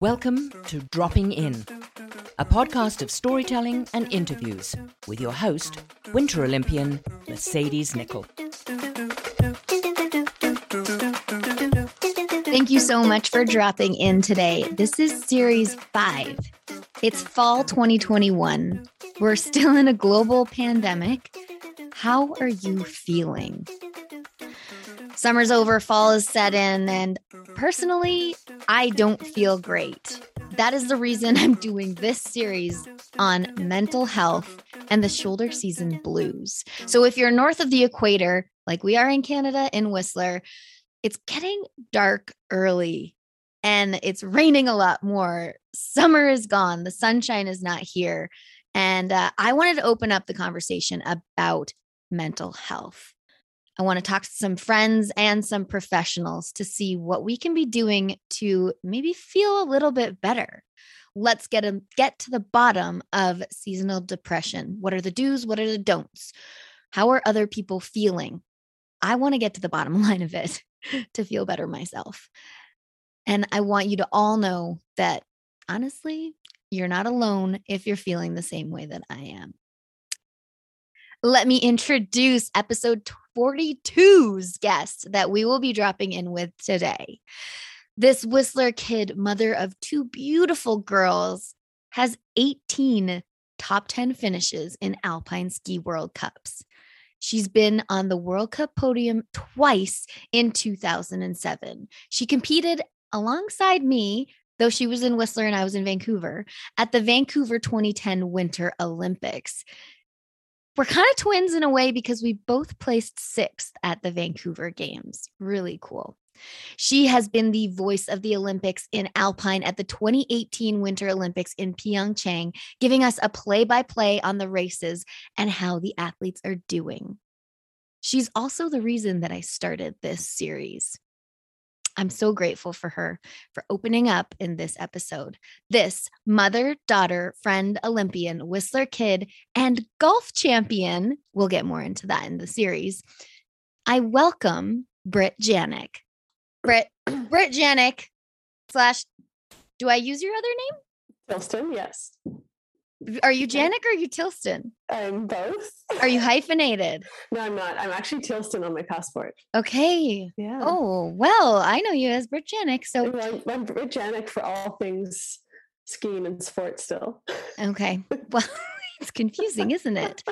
Welcome to Dropping In, a podcast of storytelling and interviews with your host, Winter Olympian Mercedes Nicoll. Thank you so much for dropping in today. This is series five. It's fall 2021. We're still in a global pandemic. How are you feeling? Summer's over, fall is set in, and personally, I don't feel great. That is the reason I'm doing this series on mental health and the shoulder season blues. So, if you're north of the equator, like we are in Canada in Whistler, it's getting dark early and it's raining a lot more. Summer is gone, the sunshine is not here. And uh, I wanted to open up the conversation about mental health. I want to talk to some friends and some professionals to see what we can be doing to maybe feel a little bit better. Let's get a, get to the bottom of seasonal depression. What are the do's? What are the don'ts? How are other people feeling? I want to get to the bottom line of it to feel better myself. And I want you to all know that honestly, you're not alone if you're feeling the same way that I am. Let me introduce episode 42's guest that we will be dropping in with today. This Whistler kid, mother of two beautiful girls, has 18 top 10 finishes in Alpine Ski World Cups. She's been on the World Cup podium twice in 2007. She competed alongside me, though she was in Whistler and I was in Vancouver, at the Vancouver 2010 Winter Olympics we're kind of twins in a way because we both placed sixth at the Vancouver Games. Really cool. She has been the voice of the Olympics in Alpine at the 2018 Winter Olympics in Pyeongchang, giving us a play by play on the races and how the athletes are doing. She's also the reason that I started this series. I'm so grateful for her for opening up in this episode. This mother, daughter, friend, Olympian, Whistler kid, and golf champion, we'll get more into that in the series. I welcome Britt Janyk. Britt, Britt Janyk slash, do I use your other name? Tilston, yes. Are you Janyk or are you Tilston? I'm both. Are you hyphenated? no, I'm not. I'm actually Tilston on my passport. Okay. Yeah. Oh, well, I know you as Britt Janyk. So I'm, I'm Britt Janyk for all things skiing and sports still. Okay. Well, it's confusing, isn't it?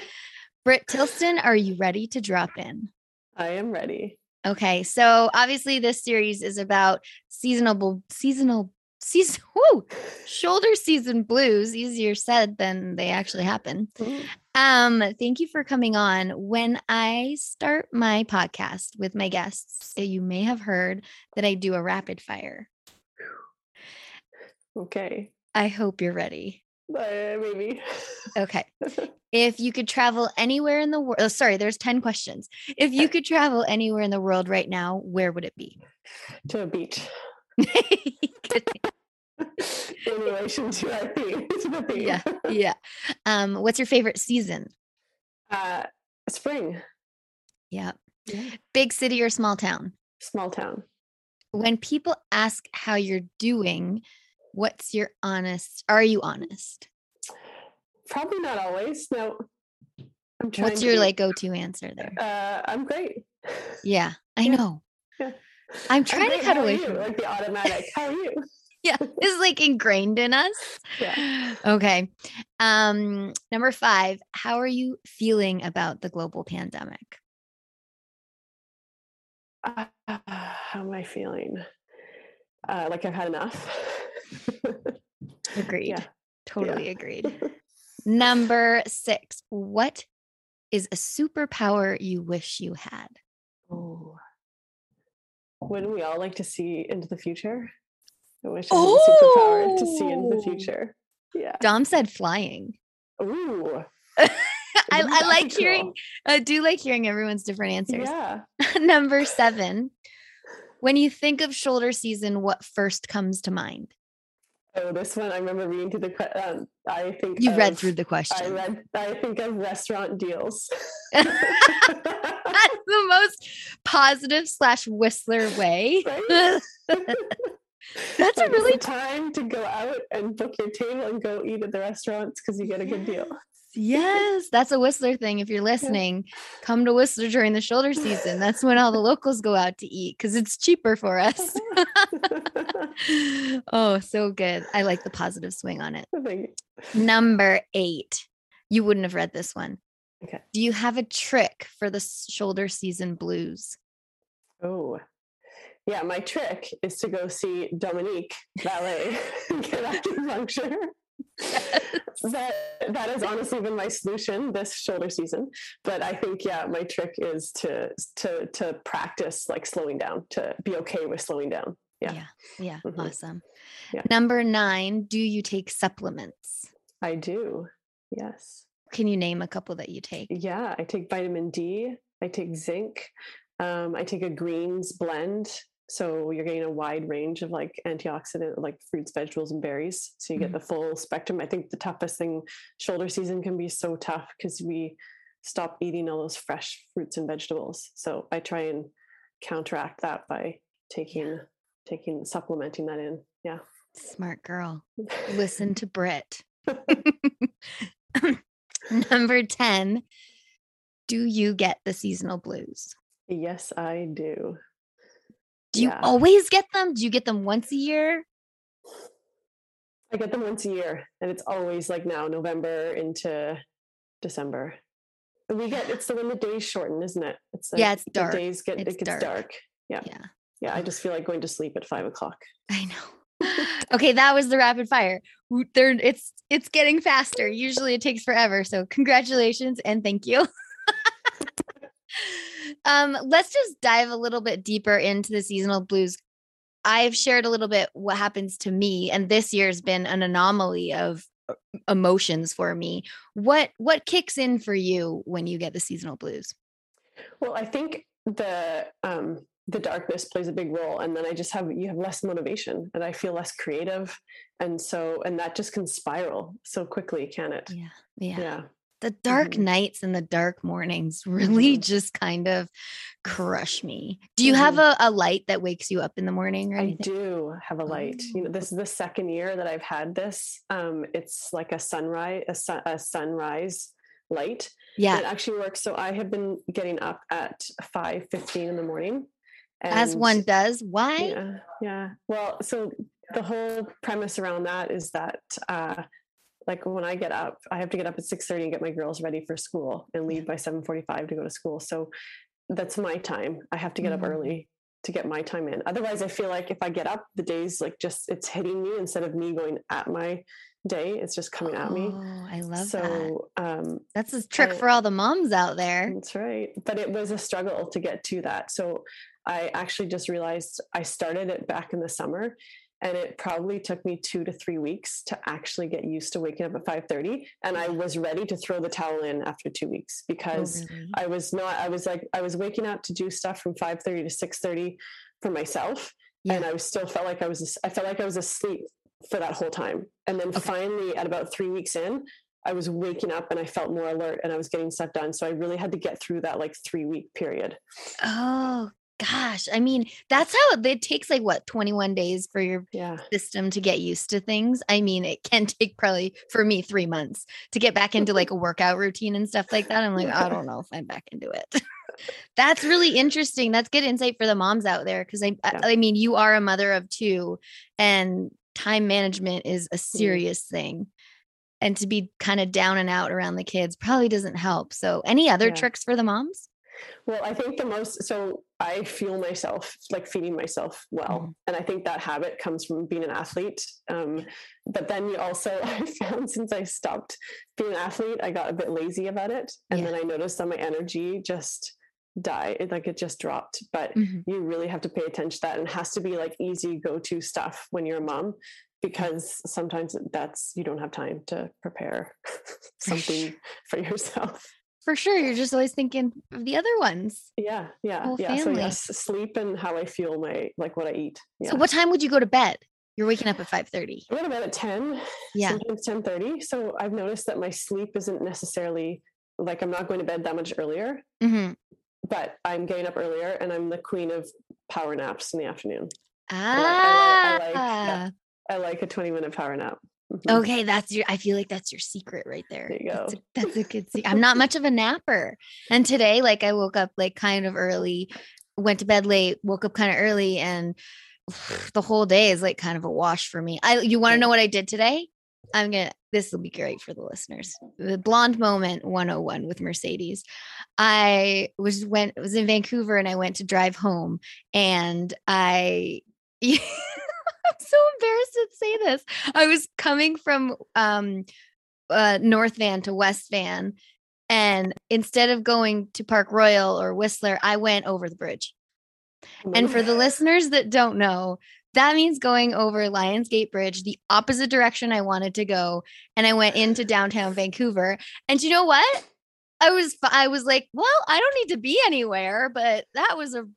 Britt Tilston, are you ready to drop in? I am ready. Okay. So obviously this series is about seasonal seasonal season whoo, shoulder season blues easier said than they actually happen Mhm. um thank you for coming on when i start my podcast with my guests eh, you may have heard that i do a rapid fire Okay. i hope you're ready Uh, maybe. okay if you could travel anywhere in the world oh, sorry there's 10 questions if you could travel anywhere in the world right now where would it be to a beach. Good. In relation to our theme. to the theme. yeah yeah um what's your favorite season Uh, spring. yeah Yeah. big city or small town Small town. when people ask how you're doing what's your honest are you honest Probably not always. No. I'm trying what's your like go-to answer there Uh, I'm great. yeah i Yeah. know Yeah. i'm trying great, to cut away from like the automatic. How are you? Yeah it's like ingrained in us Yeah. okay um number five how are you feeling about the global pandemic Uh, how am I feeling? Uh, like I've had enough. agreed Yeah. totally agreed number six what is a superpower you wish you had oh. Wouldn't we all like to see into the future? I wish I had a superpower to see into the Oh. future. Yeah. dom said flying Ooh. I, I like hearing? I do like hearing everyone's different answers. Yeah. Number seven. When you think of shoulder season, what first comes to mind? Oh, this one I remember reading through the. Um, I think You read through the question. I read. I think of restaurant deals. That's the most positive slash whistler way. Right? That's a Like, really time to go out and book your table and go eat at the restaurants because you get a good deal. Yes, that's a Whistler thing. If you're listening, come to Whistler during the shoulder season. That's when all the locals go out to eat because it's cheaper for us. oh, so good. I like the positive swing on it. Number eight. You wouldn't have read this one. Okay. Do you have a trick for the shoulder season blues? Oh, yeah. My trick is to go see Dominique Ballet get acupuncture. that that has honestly been my solution this shoulder season. But I think yeah, my trick is to to to practice like slowing down, to be okay with slowing down. Yeah, Yeah. yeah, Mhm. Awesome. Yeah. Number nine. Do you take supplements? I do. Yes. Can you name a couple that you take? Yeah, I take vitamin D. I take zinc. Um, I take a greens blend. So you're getting a wide range of like antioxidant, like fruits, vegetables, and berries. So you get mm-hmm. the full spectrum. I think the toughest thing, shoulder season can be so tough because we stop eating all those fresh fruits and vegetables. So I try and counteract that by taking, taking, supplementing that in. Yeah. Smart girl. Listen to Britt. Number 10. Do you get the seasonal blues? yes, I do. Do you Yeah. always get them? Do you get them once a year? I get them once a year, and it's always like now November into December. And we get it's the when the days shorten, isn't it? It's Yeah, like it's the dark. days get It's it gets dark. dark. Yeah. Yeah. Yeah, I just feel like going to sleep at five o'clock. I know. okay, that was the rapid fire. There it's it's getting faster. Usually it takes forever. So congratulations and thank you. um, let's just dive a little bit deeper into the seasonal blues. I've shared a little bit what happens to me, and this year's been an anomaly of uh, emotions for me. What what kicks in for you when you get the seasonal blues? Well, I think the um the darkness plays a big role and then I just have you have less motivation and I feel less creative. And so and that just can spiral so quickly, can it? Yeah. Yeah. Yeah. The dark Mhm. nights and the dark mornings really Mhm. just kind of crush me. Do you have a, a light that wakes you up in the morning or I do have a light. You know, this is the second year that I've had this. Um, it's like a sunrise, a, sun, a sunrise light. Yeah. It actually works. So I have been getting up at five fifteen in the morning. As one does. Why? Yeah, yeah. Well, so the whole premise around that is that, uh, like when I get up, I have to get up at six thirty and get my girls ready for school and leave by seven forty five to go to school. So that's my time. I have to get Mhm. up early to get my time in. Otherwise, I feel like if I get up, the day's like just it's hitting me instead of me going at my day. It's just coming at me. Oh, I love that. so um, That's a trick I- for all the moms out there. that's right. But it was a struggle to get to that. So I actually just realized I started it back in the summer and it probably took me two to three weeks to actually get used to waking up at 5.30 and i was ready to throw the towel in after two weeks Oh, because really? i was not i was like i was waking up to do stuff from 5.30 to 6.30 for myself and i was still felt like i was i felt like i was asleep for that whole time and then Okay. finally at about three weeks in i was waking up and i felt more alert and i was getting stuff done so i really had to get through that like three week period Oh gosh. I mean, that's how it, it takes like what, 21 days for your yeah system to get used to things. I mean, it can take probably for me three months to get back into like a workout routine and stuff like that. I'm like, I don't know if I'm back into it. That's really interesting. That's good insight for the moms out there because I, Yeah. I I mean, you are a mother of two, and time management is Mm-hmm. a serious thing. And to be kind of down and out around the kids probably doesn't help. So, any other Yeah. tricks for the moms? Well, I think the most so I fuel myself like feeding myself well, Mhm. and I think that habit comes from being an athlete. Um, but then you also I found since I stopped being an athlete, I got a bit lazy about it, and Yeah. then I noticed that my energy just died, it, like it just dropped. But Mhm. you really have to pay attention to that, and it has to be like easy go to stuff when you're a mom. Because sometimes that's you don't have time to prepare something for yourself. For sure. You're just always thinking of the other ones. Yeah, yeah, yeah. So family. yes, sleep and how I feel my like what I eat. Yeah. So, what time would you go to bed? You're waking up at 5:30. I go to bed at ten, Yeah. sometimes ten thirty. So I've noticed that my sleep isn't necessarily like I'm not going to bed that much earlier, hmm but I'm getting up earlier and I'm the queen of power naps in the afternoon. Ah. I like, yeah, I like a 20 minute power nap. Mhm. Okay, that's your. I feel like that's your secret right there. There you That's a, go. that's a good. Se- I'm not much of a napper, and today, like, I woke up like kind of early, went to bed late, woke up kind of early, and the whole day is like kind of a wash for me. I. You want to know what I did today? I'm gonna. This will be great for the listeners. The blonde moment 101 with Mercedes. I was went was in Vancouver and I went to drive home, and I. I'm so embarrassed to say this. I was coming from um uh North Van to West Van and instead of going to Park Royal or Whistler, I went over the bridge. And for the listeners that don't know, that means going over Lionsgate Bridge, the opposite direction I wanted to go, and I went into downtown Vancouver. And you know what? I was I was like, well, I don't need to be anywhere, but that was a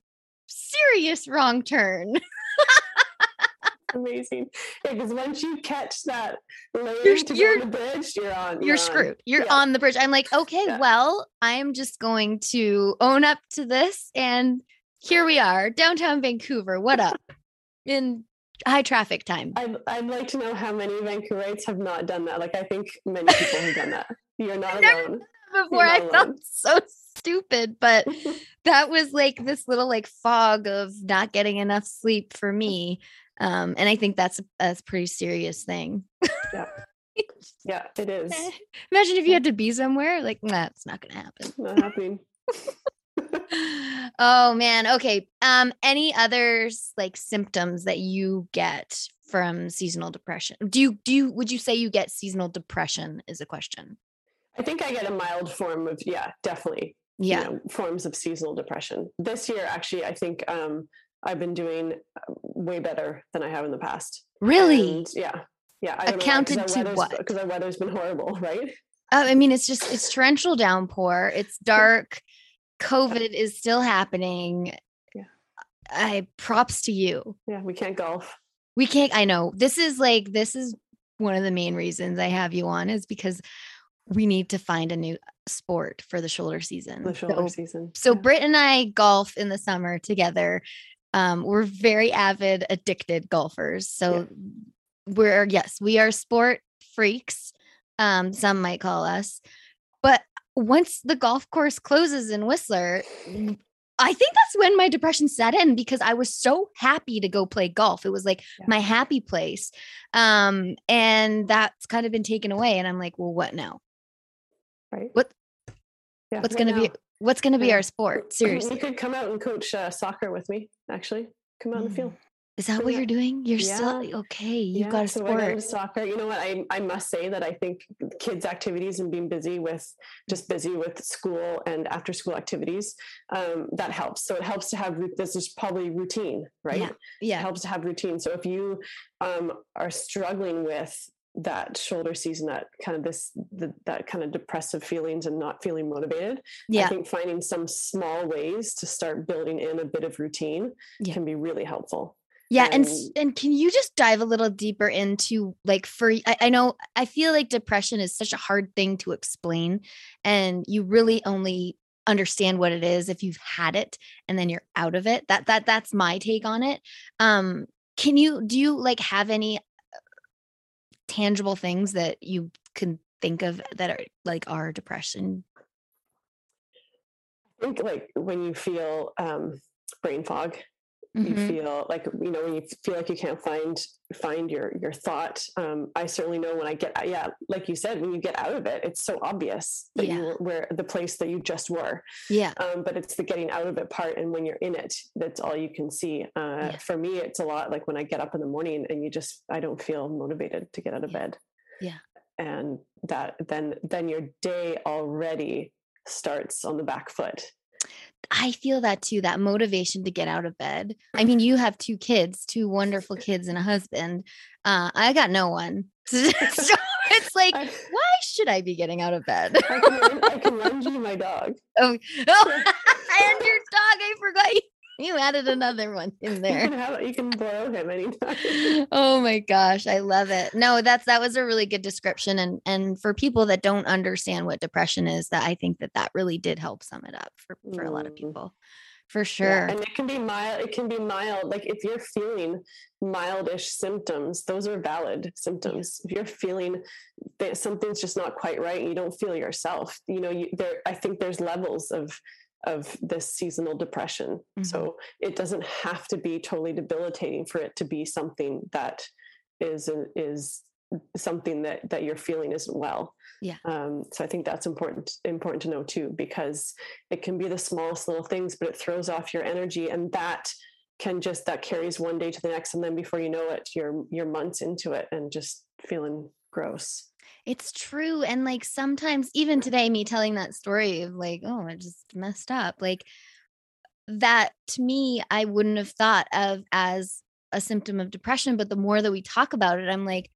serious wrong turn. amazing. Because once you catch that lane You're- to you're- on the bridge, you're on. you're on. screwed. You're Yeah. on the bridge. I'm like, okay, Yeah. well, I'm just going to own up to this. And here we are, downtown Vancouver. What up? In high traffic time. I'd, I'd like to know how many Vancouverites have not done that. Like, I think many people have done that. You're not alone. Before I felt so stupid, but that was like this little like fog of not getting enough sleep for me. Um, and I think that's a, that's a pretty serious thing. yeah, Yeah, it is. Imagine if you had to be somewhere, like, nah, it's not gonna happen. Not happening. oh man okay um any others like symptoms that you get from seasonal depression do you do you would you say you get seasonal depression is a question I think I get a mild form of, yeah, definitely. you yeah know, forms of seasonal depression. This year, actually, I think um, I've been doing uh, way better than I have in the past. really And yeah. Yeah. I Accounted to what? Because our weather's been horrible, right? Uh, i mean it's just it's torrential downpour it's dark covid is still happening Yeah. i props to you Yeah. We can't golf. we can't i know this is like this is one of the main reasons i have you on is because we need to find a new sport for the shoulder season The shoulder So- season. So Yeah. Britt and I golf in the summer together. Um, we're very avid, addicted golfers. So we're yes, we are sport freaks. Um, some might call us. But once the golf course closes in Whistler, I think that's when my depression set in because I was so happy to go play golf. It was like Yeah. my happy place. Um, and that's kind of been taken away. And I'm like, well, what now? right. what- Yeah, What's what gonna be what's gonna be our sport? Seriously. You could come out and coach uh, soccer with me, actually. Come out in the field. Is that what Yeah. you're doing? You're still okay. You've Yeah, got a so sport. soccer. You know what? I, I must say that I think kids' activities and being busy with just busy with school and after school activities, um, that helps. So it helps to have this is probably routine, right? Yeah. It helps to have routine. So if you um, are struggling with that shoulder season, that kind of this the, that kind of depressive feelings and not feeling motivated, yeah. I think finding some small ways to start building in a bit of routine Yeah. can be really helpful. Yeah. And and- and can you just dive a little deeper into like for I, I know I feel like depression is such a hard thing to explain. And you really only understand what it is if you've had it and then you're out of it. That that that's my take on it. Um, can you do you like have any tangible things that you can think of that are like are depression? I think like when you feel um, brain fog, you Mhm. feel like you know when you feel like you can't find find your your thought. Um, I certainly know when I get yeah, like you said, when you get out of it, it's so obvious that Yeah. you were where the place that you just were. Yeah. Um, but it's the getting out of it part, and when you're in it, that's all you can see. Uh, Yeah. For me, it's a lot like when I get up in the morning and you just I don't feel motivated to get out of Yeah. bed. Yeah. and that then then your day already starts on the back foot. I feel that too, that motivation to get out of bed. I mean, you have two kids, two wonderful kids and a husband. Uh, I got no one. so it's like, I, why should I be getting out of bed? I can run, I can you my dog. oh, oh, and your dog, I forgot you, you added another one in there. you can borrow him anytime. oh my gosh, I love it. No, that's that was a really good description and and for people that don't understand what depression is, that I think that that really did help sum it up for for a lot of Mm. people. For sure. Yeah, and it can be mild, it can be mild. Like if you're feeling mildish symptoms, those are valid symptoms. If you're feeling that something's just not quite right, you don't feel yourself, you know, you, there, I think there's levels of, of this seasonal depression. Mm-hmm. So it doesn't have to be totally debilitating for it to be something that is, is something that that you're feeling isn't well yeah um, so i think that's important important to know too because it can be the smallest little things but it throws off your energy and that can just that carries one day to the next and then before you know it you're you're months into it and just feeling gross it's true and like sometimes even today me telling that story of like oh i just messed up like that to me i wouldn't have thought of as a symptom of depression but the more that we talk about it i'm like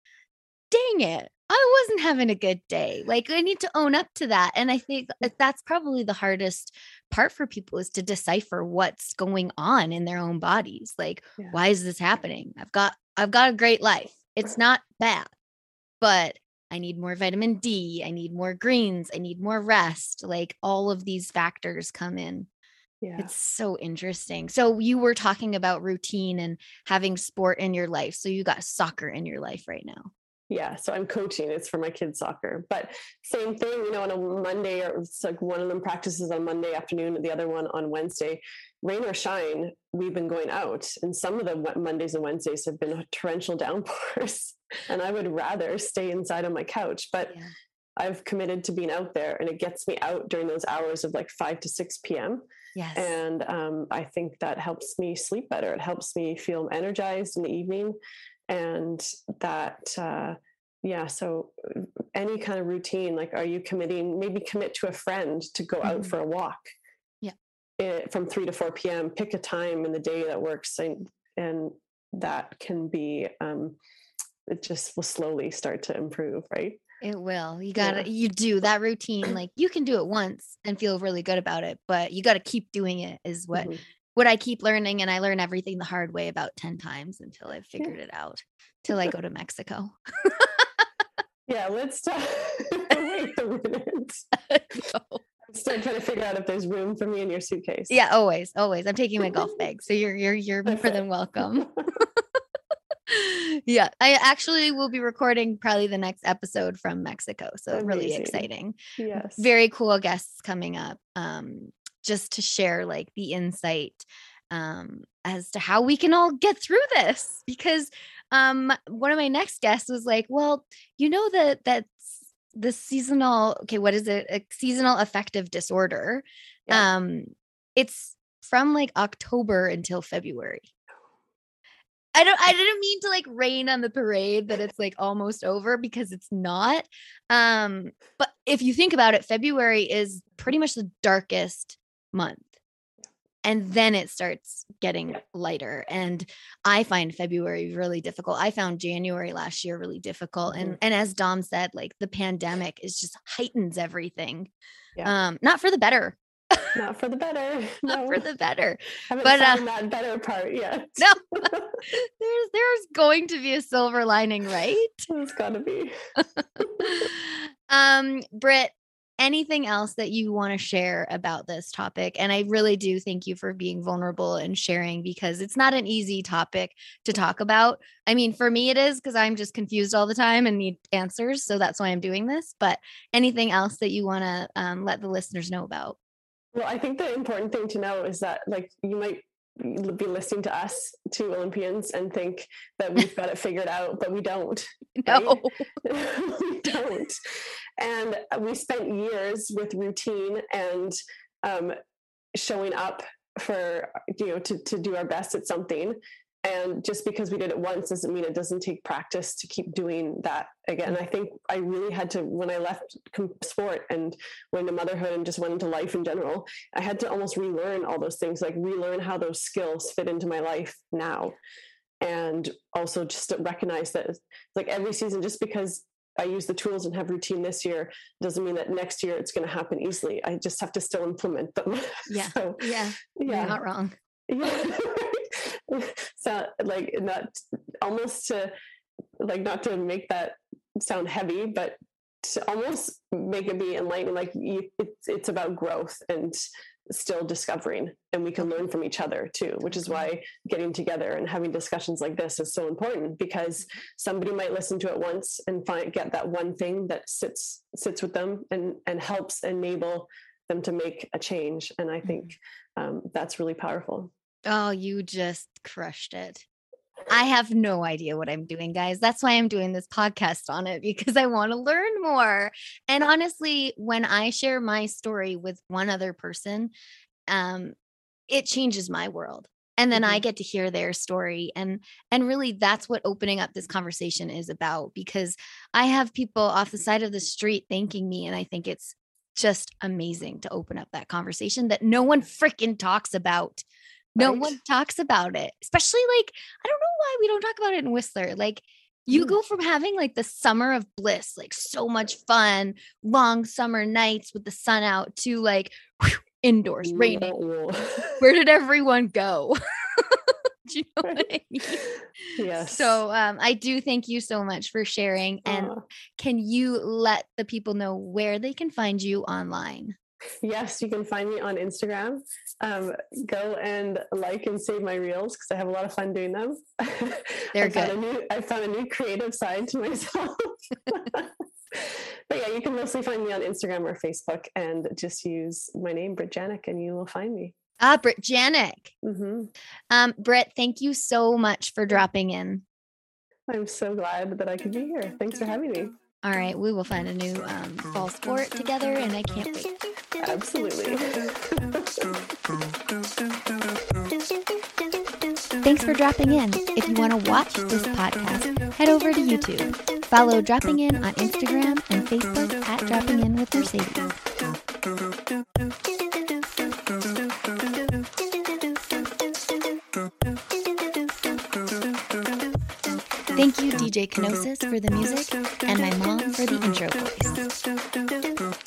dang it, I wasn't having a good day. Like I need to own up to that. And I think mm. that's probably the hardest part for people is to decipher what's going on in their own bodies. Like, yeah. why is this happening? I've got I've got a great life. It's not bad, but I need more vitamin D. I need more greens. I need more rest. Like all of these factors come in. Yeah. It's so interesting. So you were talking about routine and having sport in your life. So you got soccer in your life right now yeah so i'm coaching it's for my kids soccer but same thing you know on a monday or it's like one of them practices on monday afternoon the other one on wednesday rain or shine we've been going out and some of the mondays and wednesdays have been torrential downpours and i would rather stay inside on my couch but yeah. i've committed to being out there and it gets me out during those hours of like 5 to 6 p.m Yes. And um, I think that helps me sleep better. It helps me feel energized in the evening and that uh, yeah so uh, any kind of routine like are you committing maybe commit to a friend to go out mm-hmm. for a walk yeah it, eh, from 3 to 4 p.m pick a time in the day that works and, and that can be um, it just will slowly start to improve right it will you gotta yeah. you do that routine like you can do it once and feel really good about it but you got to keep doing it is what mm-hmm what I keep learning, and I learn everything the hard way about 10 times until I've figured it out, till I go to Mexico. yeah, let's talk. Wait a minute. no. Start trying to figure out if there's room for me in your suitcase. Yeah, always, always. I'm taking my golf bag, so you're you're you're more than welcome. yeah, I actually will be recording probably the next episode from Mexico, so Amazing. really exciting. Yes, very cool guests coming up. Um, just to share like the insight um, as to how we can all get through this because um, one of my next guests was like well you know that that's the seasonal okay what is it a seasonal affective disorder yeah. um it's from like october until february I don't I didn't mean to like rain on the parade that it's like almost over because it's not. Um but if you think about it February is pretty much the darkest month. And then it starts getting lighter. And i find february really difficult. I found january last year really difficult. Mm-hmm. and and as dom said like the pandemic is just heightens everything. Yeah. um not for the better not for the better not no. for the better but uh, that better part yet no there's there's going to be a silver lining right there's gotta be um Britt anything else that you want to share about this topic. And I really do thank you for being vulnerable and sharing because it's not an easy topic to talk about. I mean, for me, it is because I'm just confused all the time and need answers. So that's why I'm doing this. But anything else that you want to um, let the listeners know about? Well, I think the important thing to know is that, like, you might be listening to us two olympians and think that we've got it figured out but we don't no. we don't. And we spent years with routine and um, showing up for you know to, to do our best at something and just because we did it once doesn't mean it doesn't take practice to keep doing that again i think i really had to when i left sport and went into motherhood and just went into life in general i had to almost relearn all those things like relearn how those skills fit into my life now and also just recognize that like every season just because I use the tools and have routine this year doesn't mean that next year it's going to happen easily. I just have to still implement them. Yeah. so, yeah. Yeah. You're not wrong. Yeah. so like not almost to like not to make that sound heavy but to almost make it be enlightening like you, it's it's about growth and still discovering and we can learn from each other too which is why getting together and having discussions like this is so important because somebody might listen to it once and find get that one thing that sits sits with them and and helps enable them to make a change and i think mm-hmm. um, that's really powerful oh you just crushed it I have no idea what I'm doing, guys. That's why I'm doing this podcast on it because I want to learn more. And honestly, when I share my story with one other person, um, it changes my world. And then mm-hmm. I get to hear their story. And and really that's what opening up this conversation is about because I have people off the side of the street thanking me. And I think it's just amazing to open up that conversation that no one freaking talks about no right. one talks about it, especially like, I don't know why we don't talk about it in Whistler. Like, you mm. go from having like the summer of bliss, like so much fun, long summer nights with the sun out, to like whew, indoors, raining. Where did everyone go? do you know what I mean? Yes. So um, I do thank you so much for sharing. And uh, can you let the people know where they can find you online? Yes, you can find me on Instagram. Um, go and like and save my reels because I have a lot of fun doing them. They're I good. Found a new, I found a new creative side to myself. but yeah, you can mostly find me on Instagram or Facebook and just use my name, Britt Janyk, and you will find me. Ah, Britt Janyk. Mm-hmm. Um, Britt, thank you so much for dropping in. I'm so glad that I could be here. Thanks for having me. All right, we will find a new um, fall sport together, and I can't wait. Absolutely. Thanks for dropping in. If you want to watch this podcast, head over to YouTube. Follow Dropping In on Instagram and Facebook at Dropping In with Mercedes. Thank you, DJ Kenosis, for the music, and my mom for the intro voice.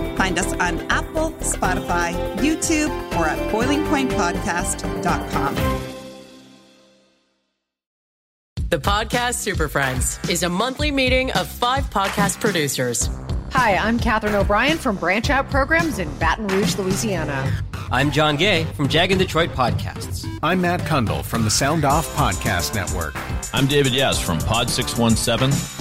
Find us on Apple, Spotify, YouTube, or at boilingpointpodcast.com. The Podcast Super Friends is a monthly meeting of five podcast producers Hi, I'm Katherine O'Brien from Branch Out Programs in Baton Rouge, Louisiana. I'm John Gay from Jag and Detroit Podcasts. I'm Matt Cundill from the Sound Off Podcast Network. I'm David Yas from Pod 617,